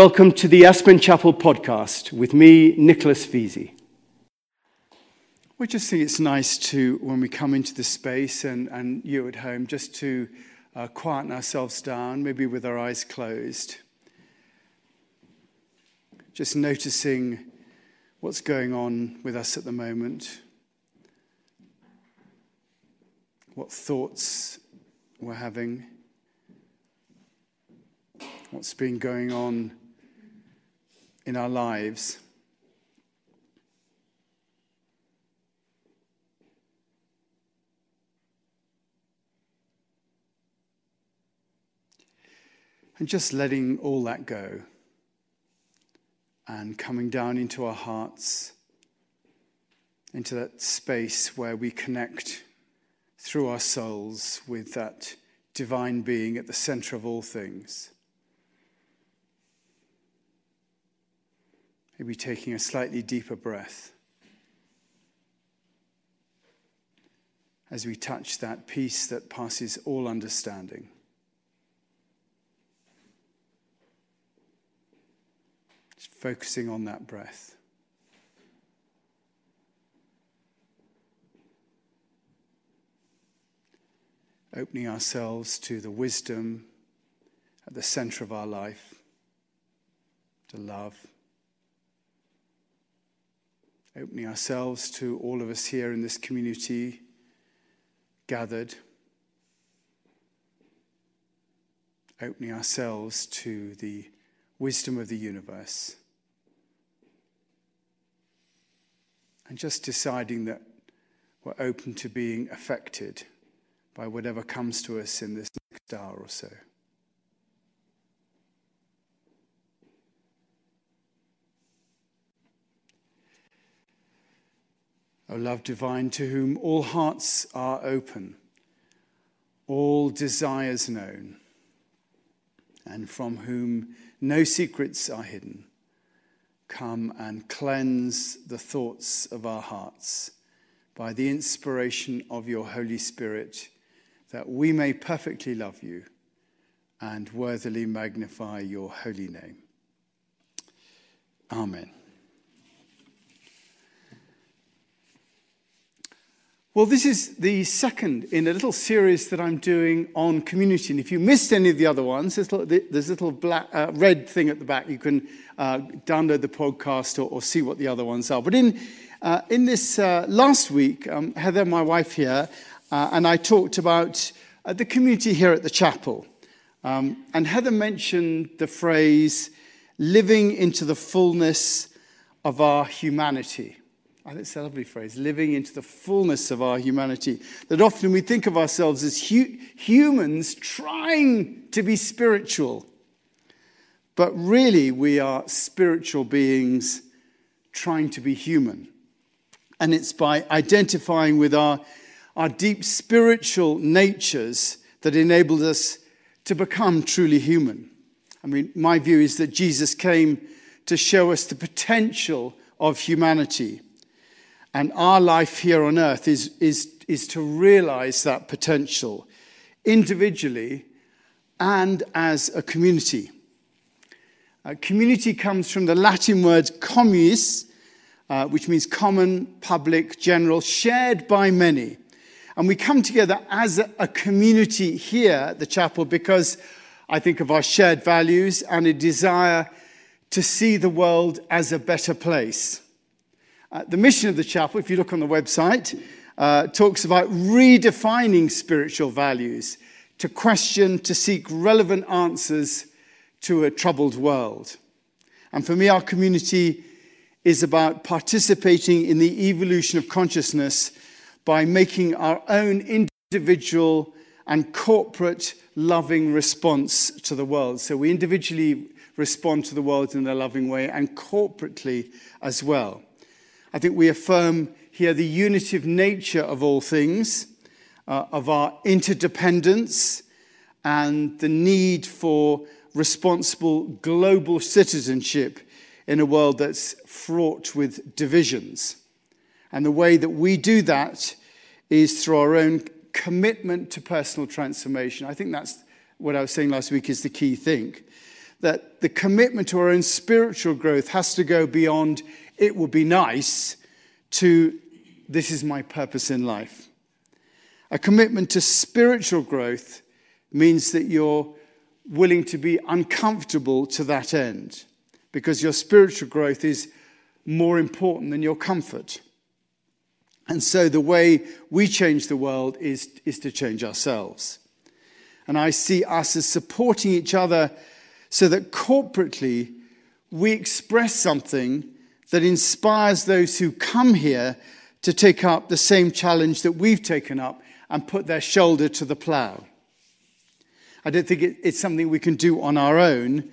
Welcome to the Aspen Chapel podcast with me, Nicholas Veazey. We just think it's nice to, when we come into the space and, and you at home, just to uh, quieten ourselves down, maybe with our eyes closed. Just noticing what's going on with us at the moment, what thoughts we're having, what's been going on in our lives. And just letting all that go and coming down into our hearts, into that space where we connect through our souls with that divine being at the center of all things. Maybe taking a slightly deeper breath as we touch that peace that passes all understanding. Just focusing on that breath. Opening ourselves to the wisdom at the center of our life, to love opening ourselves to all of us here in this community gathered, opening ourselves to the wisdom of the universe, and just deciding that we're open to being affected by whatever comes to us in this next hour or so. O love divine, to whom all hearts are open, all desires known, and from whom no secrets are hidden, come and cleanse the thoughts of our hearts by the inspiration of your Holy Spirit, that we may perfectly love you and worthily magnify your holy name. Amen. Well, this is the second in a little series that I'm doing on community. And if you missed any of the other ones, there's a little, black, uh, red thing at the back. You can uh, download the podcast or, or, see what the other ones are. But in, uh, in this uh, last week, um, Heather, my wife here, uh, and I talked about uh, the community here at the chapel. Um, and Heather mentioned the phrase living into the fullness of our humanity. I think it's a lovely phrase, living into the fullness of our humanity. That often we think of ourselves as hu- humans trying to be spiritual, but really we are spiritual beings trying to be human. And it's by identifying with our, our deep spiritual natures that enables us to become truly human. I mean, my view is that Jesus came to show us the potential of humanity and our life here on earth is, is, is to realize that potential individually and as a community. Uh, community comes from the Latin word communis, uh, which means common, public, general, shared by many. And we come together as a, a community here at the chapel because I think of our shared values and a desire to see the world as a better place. Uh, the mission of the chapel, if you look on the website, uh, talks about redefining spiritual values to question, to seek relevant answers to a troubled world. And for me, our community is about participating in the evolution of consciousness by making our own individual and corporate loving response to the world. So we individually respond to the world in a loving way and corporately as well. I think we affirm here the unitive nature of all things, uh, of our interdependence, and the need for responsible global citizenship in a world that's fraught with divisions. And the way that we do that is through our own commitment to personal transformation. I think that's what I was saying last week is the key thing. that the commitment to our own spiritual growth has to go beyond it would be nice to this is my purpose in life. A commitment to spiritual growth means that you're willing to be uncomfortable to that end because your spiritual growth is more important than your comfort. And so the way we change the world is, is to change ourselves. And I see us as supporting each other so that corporately we express something that inspires those who come here to take up the same challenge that we've taken up and put their shoulder to the plow. I don't think it's something we can do on our own.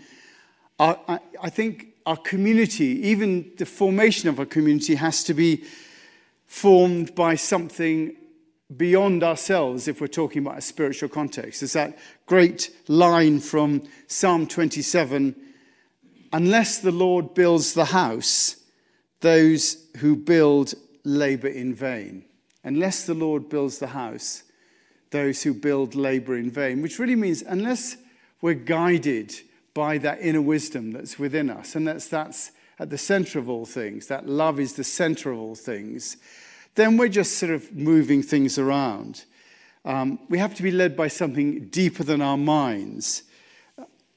I, think our community, even the formation of our community, has to be formed by something beyond ourselves if we're talking about a spiritual context. There's that great line from Psalm 27 Unless the Lord builds the house, those who build labor in vain. Unless the Lord builds the house, those who build labor in vain, which really means unless we're guided by that inner wisdom that's within us, and that's, that's at the center of all things, that love is the center of all things, then we're just sort of moving things around. Um, we have to be led by something deeper than our minds.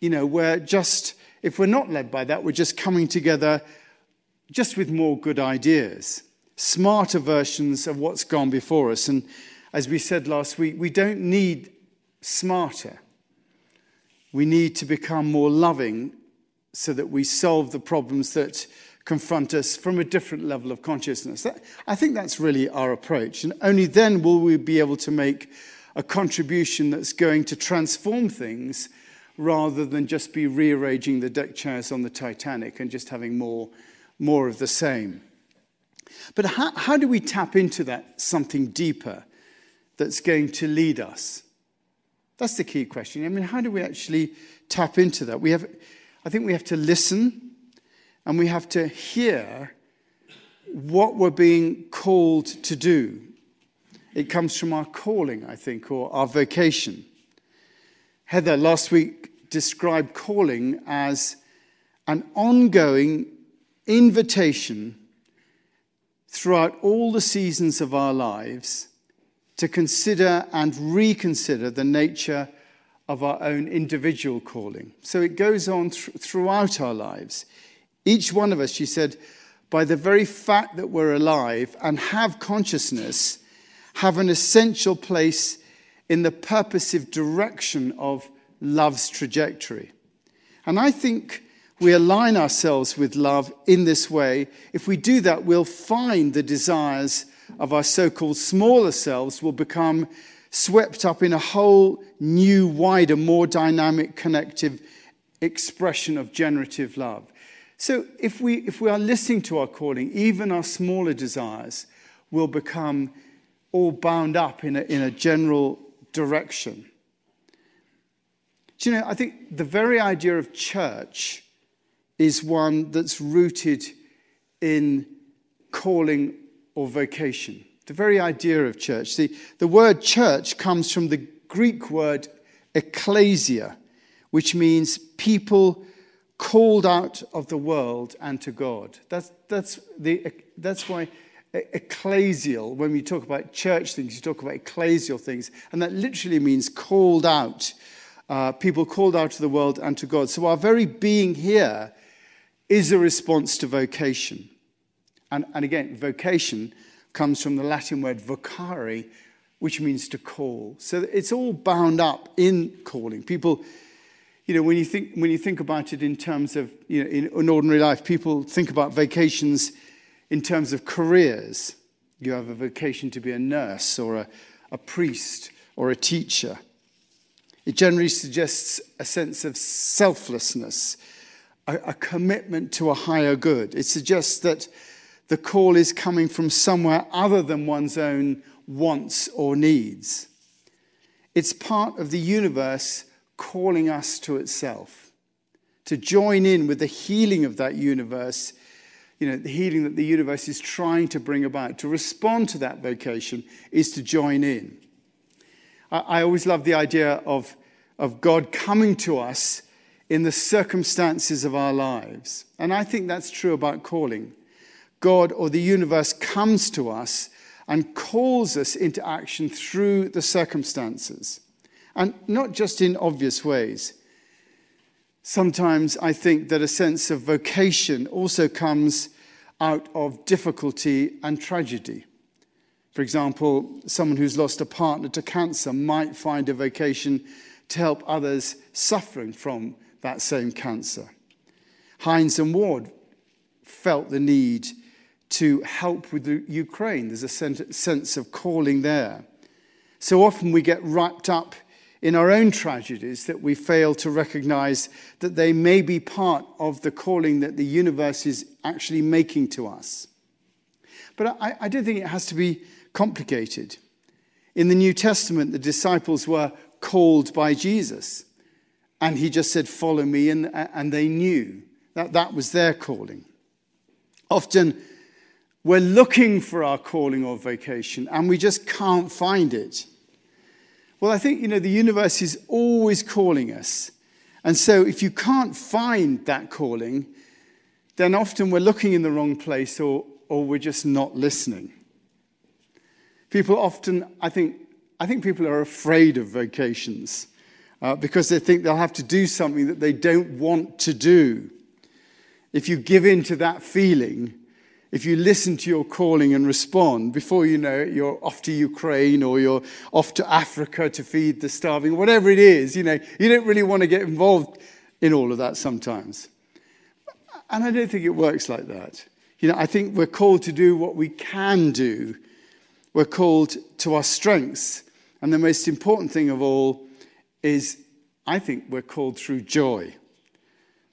You know, we're just, if we're not led by that, we're just coming together just with more good ideas, smarter versions of what's gone before us. And as we said last week, we don't need smarter. We need to become more loving so that we solve the problems that confront us from a different level of consciousness. That, I think that's really our approach. And only then will we be able to make a contribution that's going to transform things rather than just be rearranging the deck chairs on the Titanic and just having more, more of the same. But how, how do we tap into that something deeper that's going to lead us? That's the key question. I mean, how do we actually tap into that? We have, I think we have to listen and we have to hear what we're being called to do. It comes from our calling, I think, or our vocation. Heather last week described calling as an ongoing invitation throughout all the seasons of our lives to consider and reconsider the nature of our own individual calling. So it goes on th- throughout our lives. Each one of us, she said, by the very fact that we're alive and have consciousness, have an essential place in the purposive direction of love's trajectory. And I think we align ourselves with love in this way. If we do that, we'll find the desires of our so called smaller selves will become swept up in a whole new, wider, more dynamic, connective expression of generative love. So if we, if we are listening to our calling, even our smaller desires will become all bound up in a, in a general direction. Do you know, I think the very idea of church is one that's rooted in calling or vocation. The very idea of church. The, the word church comes from the Greek word ecclesia, which means people called out of the world and to God. That's, that's, the, that's why ecclesial, when we talk about church things, you talk about ecclesial things, and that literally means called out. Uh, people called out to the world and to God. So our very being here is a response to vocation. And, and again, vocation comes from the Latin word vocare, which means to call. So it's all bound up in calling. People you know, when you think, when you think about it in terms of, you know, in, in ordinary life, people think about vacations in terms of careers. You have a vocation to be a nurse or a, a priest or a teacher. It generally suggests a sense of selflessness, a, a commitment to a higher good. It suggests that the call is coming from somewhere other than one's own wants or needs. It's part of the universe calling us to itself, to join in with the healing of that universe, you know, the healing that the universe is trying to bring about. To respond to that vocation is to join in. I, I always love the idea of, of God coming to us in the circumstances of our lives. And I think that's true about calling. God or the universe comes to us and calls us into action through the circumstances. And not just in obvious ways. Sometimes I think that a sense of vocation also comes out of difficulty and tragedy. For example, someone who's lost a partner to cancer might find a vocation to help others suffering from that same cancer. Hines and Ward felt the need to help with the Ukraine. There's a sense of calling there. So often we get wrapped up in our own tragedies that we fail to recognize that they may be part of the calling that the universe is actually making to us. But I, I don't think it has to be complicated. In the New Testament, the disciples were called by Jesus. And he just said, Follow me. And, and they knew that that was their calling. Often we're looking for our calling or vocation and we just can't find it. Well, I think, you know, the universe is always calling us. And so if you can't find that calling, then often we're looking in the wrong place or, or we're just not listening. People often, I think, I think people are afraid of vocations uh, because they think they'll have to do something that they don't want to do. If you give in to that feeling, if you listen to your calling and respond, before you know it, you're off to Ukraine or you're off to Africa to feed the starving, whatever it is, you know, you don't really want to get involved in all of that sometimes. And I don't think it works like that. You know, I think we're called to do what we can do. We're called to our strengths. And the most important thing of all is I think we're called through joy.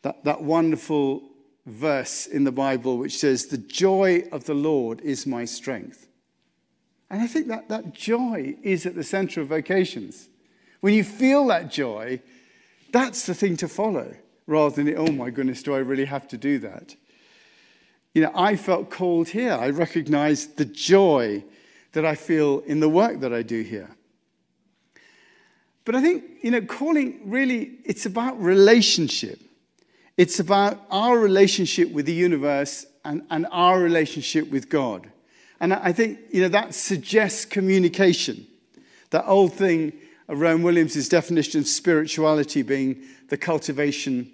That, that wonderful verse in the Bible which says, The joy of the Lord is my strength. And I think that that joy is at the center of vocations. When you feel that joy, that's the thing to follow rather than, oh my goodness, do I really have to do that? You know, I felt called here. I recognized the joy that I feel in the work that I do here. But I think, you know, calling really, it's about relationship. It's about our relationship with the universe and, and our relationship with God. And I think, you know, that suggests communication. That old thing of Rowan Williams' definition of spirituality being the cultivation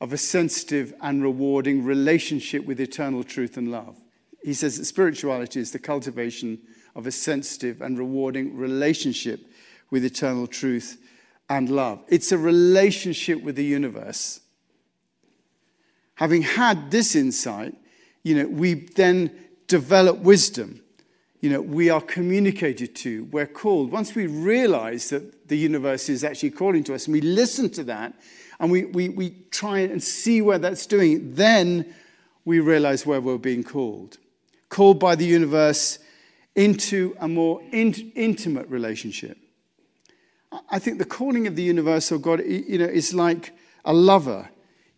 of a sensitive and rewarding relationship with eternal truth and love. He says that spirituality is the cultivation of a sensitive and rewarding relationship with eternal truth and love. It's a relationship with the universe. Having had this insight, you know, we then develop wisdom. You know, we are communicated to, we're called. Once we realize that the universe is actually calling to us and we listen to that and we, we, we try and see where that's doing, then we realize where we're being called. Called by the universe into a more in, intimate relationship. I think the calling of the universal God, you know, is like a lover.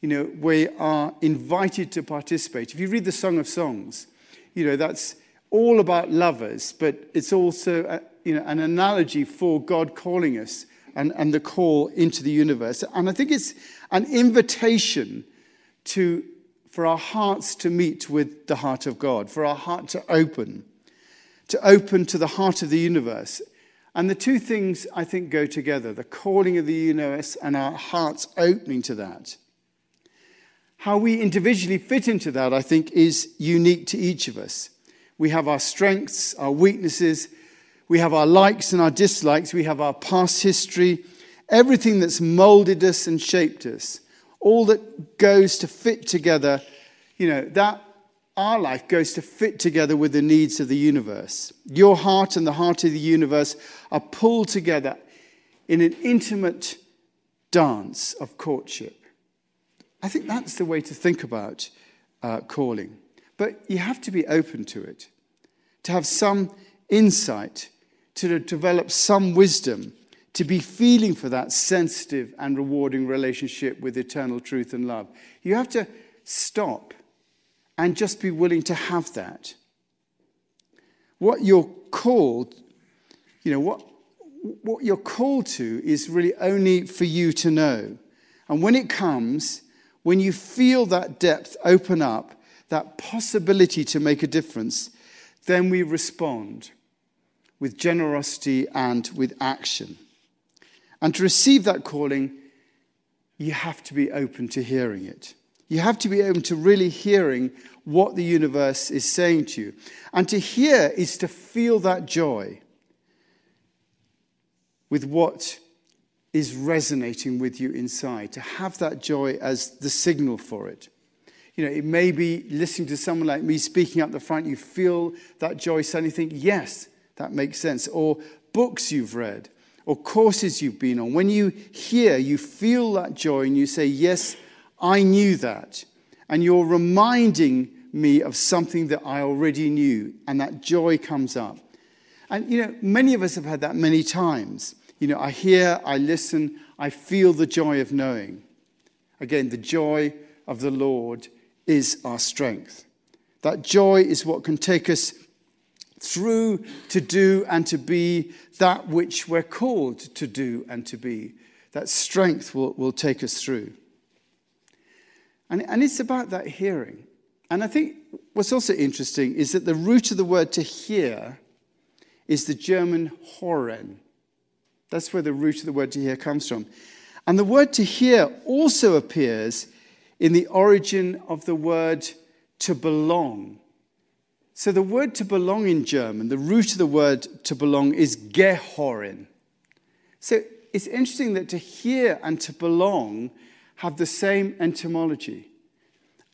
You know, we are invited to participate. If you read the Song of Songs, you know, that's all about lovers, but it's also, a, you know, an analogy for God calling us and, and the call into the universe. And I think it's an invitation to, for our hearts to meet with the heart of God, for our heart to open, to open to the heart of the universe. And the two things, I think, go together the calling of the universe and our hearts opening to that. How we individually fit into that, I think, is unique to each of us. We have our strengths, our weaknesses, we have our likes and our dislikes, we have our past history, everything that's molded us and shaped us, all that goes to fit together, you know, that our life goes to fit together with the needs of the universe. Your heart and the heart of the universe are pulled together in an intimate dance of courtship. I think that's the way to think about uh, calling. But you have to be open to it, to have some insight, to develop some wisdom, to be feeling for that sensitive and rewarding relationship with eternal truth and love. You have to stop and just be willing to have that. What you're called, you know, what, what you're called to is really only for you to know. And when it comes, when you feel that depth open up, that possibility to make a difference, then we respond with generosity and with action. And to receive that calling, you have to be open to hearing it. You have to be open to really hearing what the universe is saying to you. And to hear is to feel that joy with what is resonating with you inside, to have that joy as the signal for it. You know, it may be listening to someone like me speaking up the front, you feel that joy, suddenly think, yes, that makes sense. Or books you've read, or courses you've been on. When you hear, you feel that joy and you say, yes, I knew that. And you're reminding me of something that I already knew, and that joy comes up. And, you know, many of us have had that many times. You know, I hear, I listen, I feel the joy of knowing. Again, the joy of the Lord is our strength. That joy is what can take us through to do and to be that which we're called to do and to be. That strength will, will take us through. And, and it's about that hearing. And I think what's also interesting is that the root of the word to hear is the German Hören. That's where the root of the word to hear comes from. And the word to hear also appears in the origin of the word to belong. So the word to belong in German, the root of the word to belong is gehören. So it's interesting that to hear and to belong have the same etymology.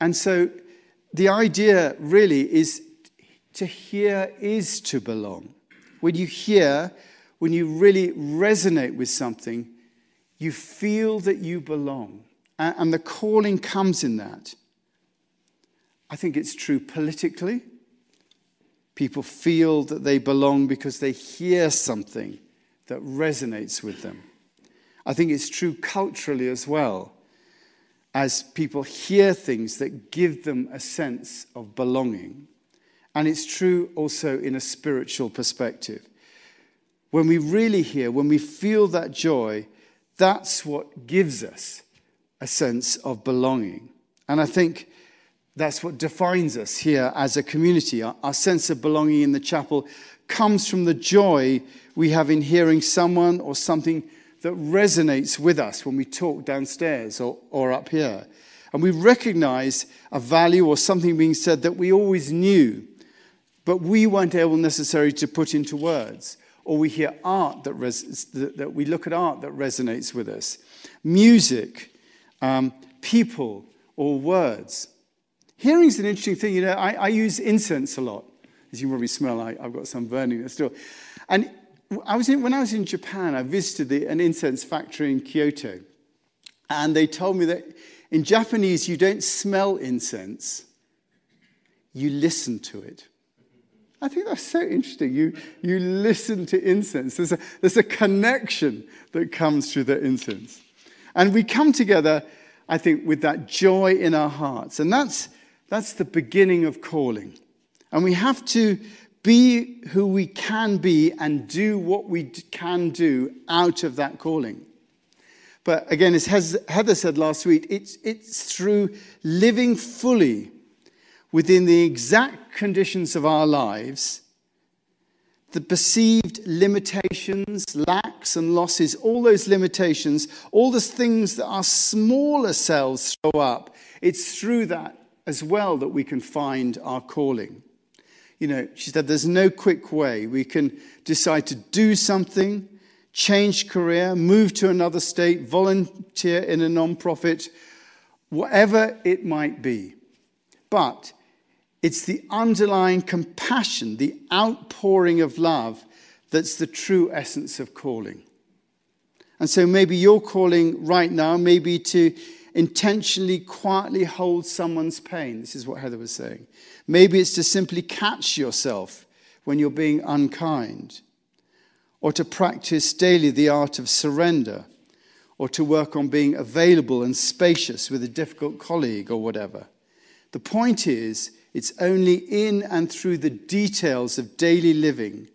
And so the idea really is to hear is to belong. When you hear, when you really resonate with something, you feel that you belong. And the calling comes in that. I think it's true politically. People feel that they belong because they hear something that resonates with them. I think it's true culturally as well, as people hear things that give them a sense of belonging. And it's true also in a spiritual perspective. When we really hear, when we feel that joy, that's what gives us a sense of belonging. And I think that's what defines us here as a community. Our, our, sense of belonging in the chapel comes from the joy we have in hearing someone or something that resonates with us when we talk downstairs or, or up here. And we recognize a value or something being said that we always knew, but we weren't able necessarily to put into words or we hear art that, res- that that we look at art that resonates with us, music, um, people, or words. Hearing is an interesting thing. You know, I, I, use incense a lot. As you probably smell, I, have got some burning still. And I was in, when I was in Japan, I visited the, an incense factory in Kyoto. And they told me that in Japanese, you don't smell incense, you listen to it. I think that's so interesting. You, you listen to incense. There's a, there's a connection that comes through the incense. And we come together, I think, with that joy in our hearts. And that's, that's the beginning of calling. And we have to be who we can be and do what we can do out of that calling. But again, as Heather said last week, it's, it's through living fully within the exact conditions of our lives, the perceived limitations, lacks, and losses, all those limitations, all those things that our smaller selves throw up, it's through that as well that we can find our calling. You know, she said there's no quick way. We can decide to do something, change career, move to another state, volunteer in a non-profit, whatever it might be. But it's the underlying compassion, the outpouring of love that's the true essence of calling. And so maybe your calling right now may be to intentionally, quietly hold someone's pain. This is what Heather was saying. Maybe it's to simply catch yourself when you're being unkind, or to practice daily the art of surrender, or to work on being available and spacious with a difficult colleague or whatever. The point is, it's only in and through the details of daily living,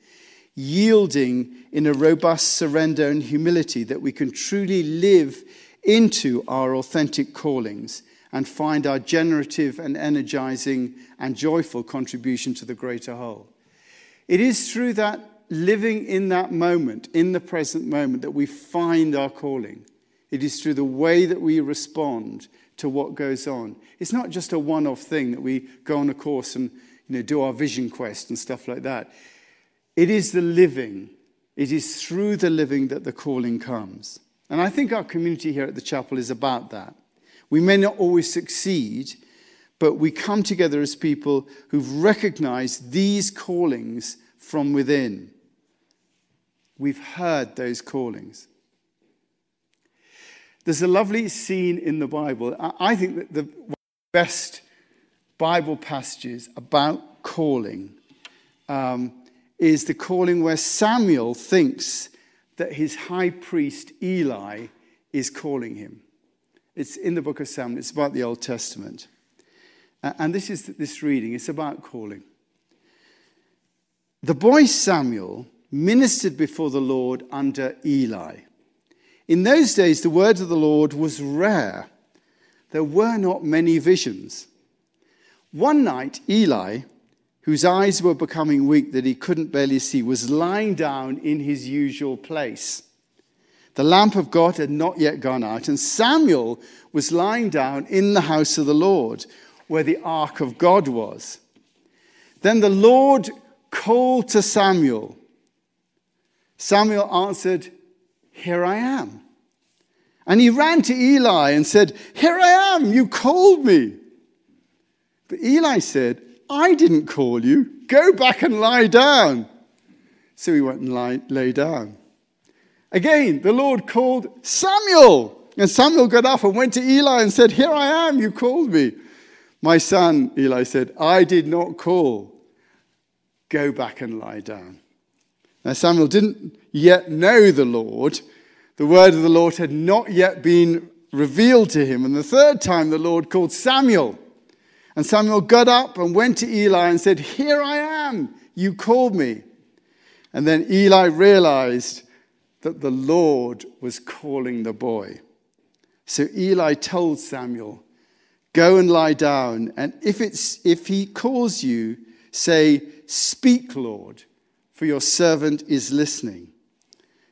yielding in a robust surrender and humility, that we can truly live into our authentic callings and find our generative and energizing and joyful contribution to the greater whole. It is through that living in that moment, in the present moment, that we find our calling. It is through the way that we respond to what goes on. It's not just a one off thing that we go on a course and you know, do our vision quest and stuff like that. It is the living, it is through the living that the calling comes. And I think our community here at the chapel is about that. We may not always succeed, but we come together as people who've recognized these callings from within. We've heard those callings. There's a lovely scene in the Bible. I think that the best Bible passages about calling um, is the calling where Samuel thinks that his high priest Eli is calling him. It's in the book of Samuel, it's about the Old Testament. And this is this reading, it's about calling. The boy Samuel ministered before the Lord under Eli. In those days, the word of the Lord was rare. There were not many visions. One night, Eli, whose eyes were becoming weak that he couldn't barely see, was lying down in his usual place. The lamp of God had not yet gone out, and Samuel was lying down in the house of the Lord, where the ark of God was. Then the Lord called to Samuel. Samuel answered, Here I am. And he ran to Eli and said, Here I am, you called me. But Eli said, I didn't call you. Go back and lie down. So he went and lie, lay down. Again, the Lord called Samuel. And Samuel got up and went to Eli and said, Here I am, you called me. My son, Eli said, I did not call. Go back and lie down. Now, Samuel didn't yet know the Lord. The word of the Lord had not yet been revealed to him. And the third time, the Lord called Samuel. And Samuel got up and went to Eli and said, Here I am, you called me. And then Eli realized that the Lord was calling the boy. So Eli told Samuel, Go and lie down, and if, it's, if he calls you, say, Speak, Lord, for your servant is listening.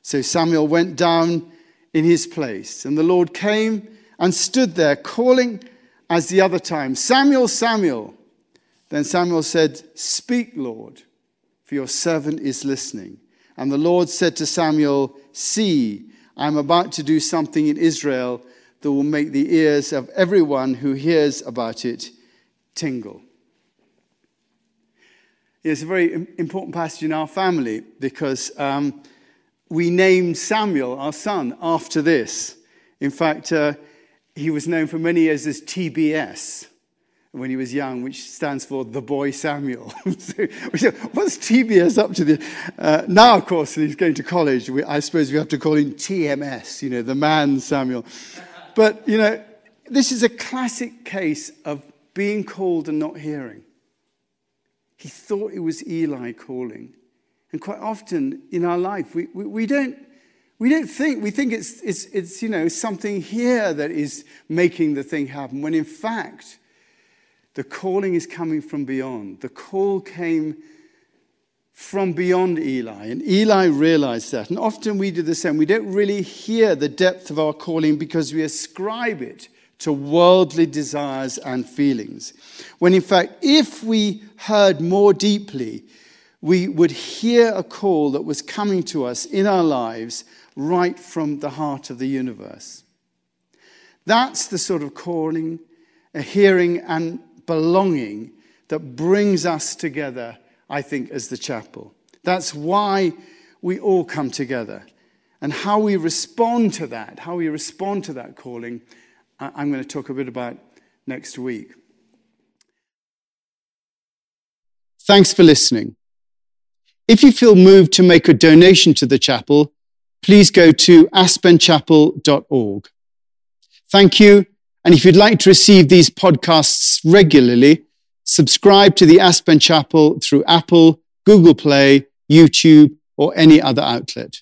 So Samuel went down in his place, and the Lord came and stood there, calling as the other time, Samuel, Samuel. Then Samuel said, Speak, Lord, for your servant is listening. And the Lord said to Samuel, See, I am about to do something in Israel that will make the ears of everyone who hears about it tingle. It's a very important passage in our family because um, we named Samuel, our son, after this. In fact, uh, he was known for many years as TBS when he was young, which stands for the boy Samuel. so, what's TBS up to? The, uh, now, of course, he's going to college. We, I suppose we have to call him TMS, you know, the man Samuel. But, you know, this is a classic case of being called and not hearing. He thought it was Eli calling. And quite often in our life, we, we, we don't we don't think, we think it's, it's, it's, you know, something here that is making the thing happen, when in fact, the calling is coming from beyond. The call came from beyond Eli, and Eli realized that. And often we do the same. We don't really hear the depth of our calling because we ascribe it to worldly desires and feelings. When in fact, if we heard more deeply, we would hear a call that was coming to us in our lives right from the heart of the universe. That's the sort of calling, a hearing, and belonging that brings us together, I think, as the chapel. That's why we all come together. And how we respond to that, how we respond to that calling, I'm going to talk a bit about next week. Thanks for listening. If you feel moved to make a donation to the chapel, please go to aspenchapel.org. Thank you. And if you'd like to receive these podcasts regularly, subscribe to the Aspen Chapel through Apple, Google Play, YouTube, or any other outlet.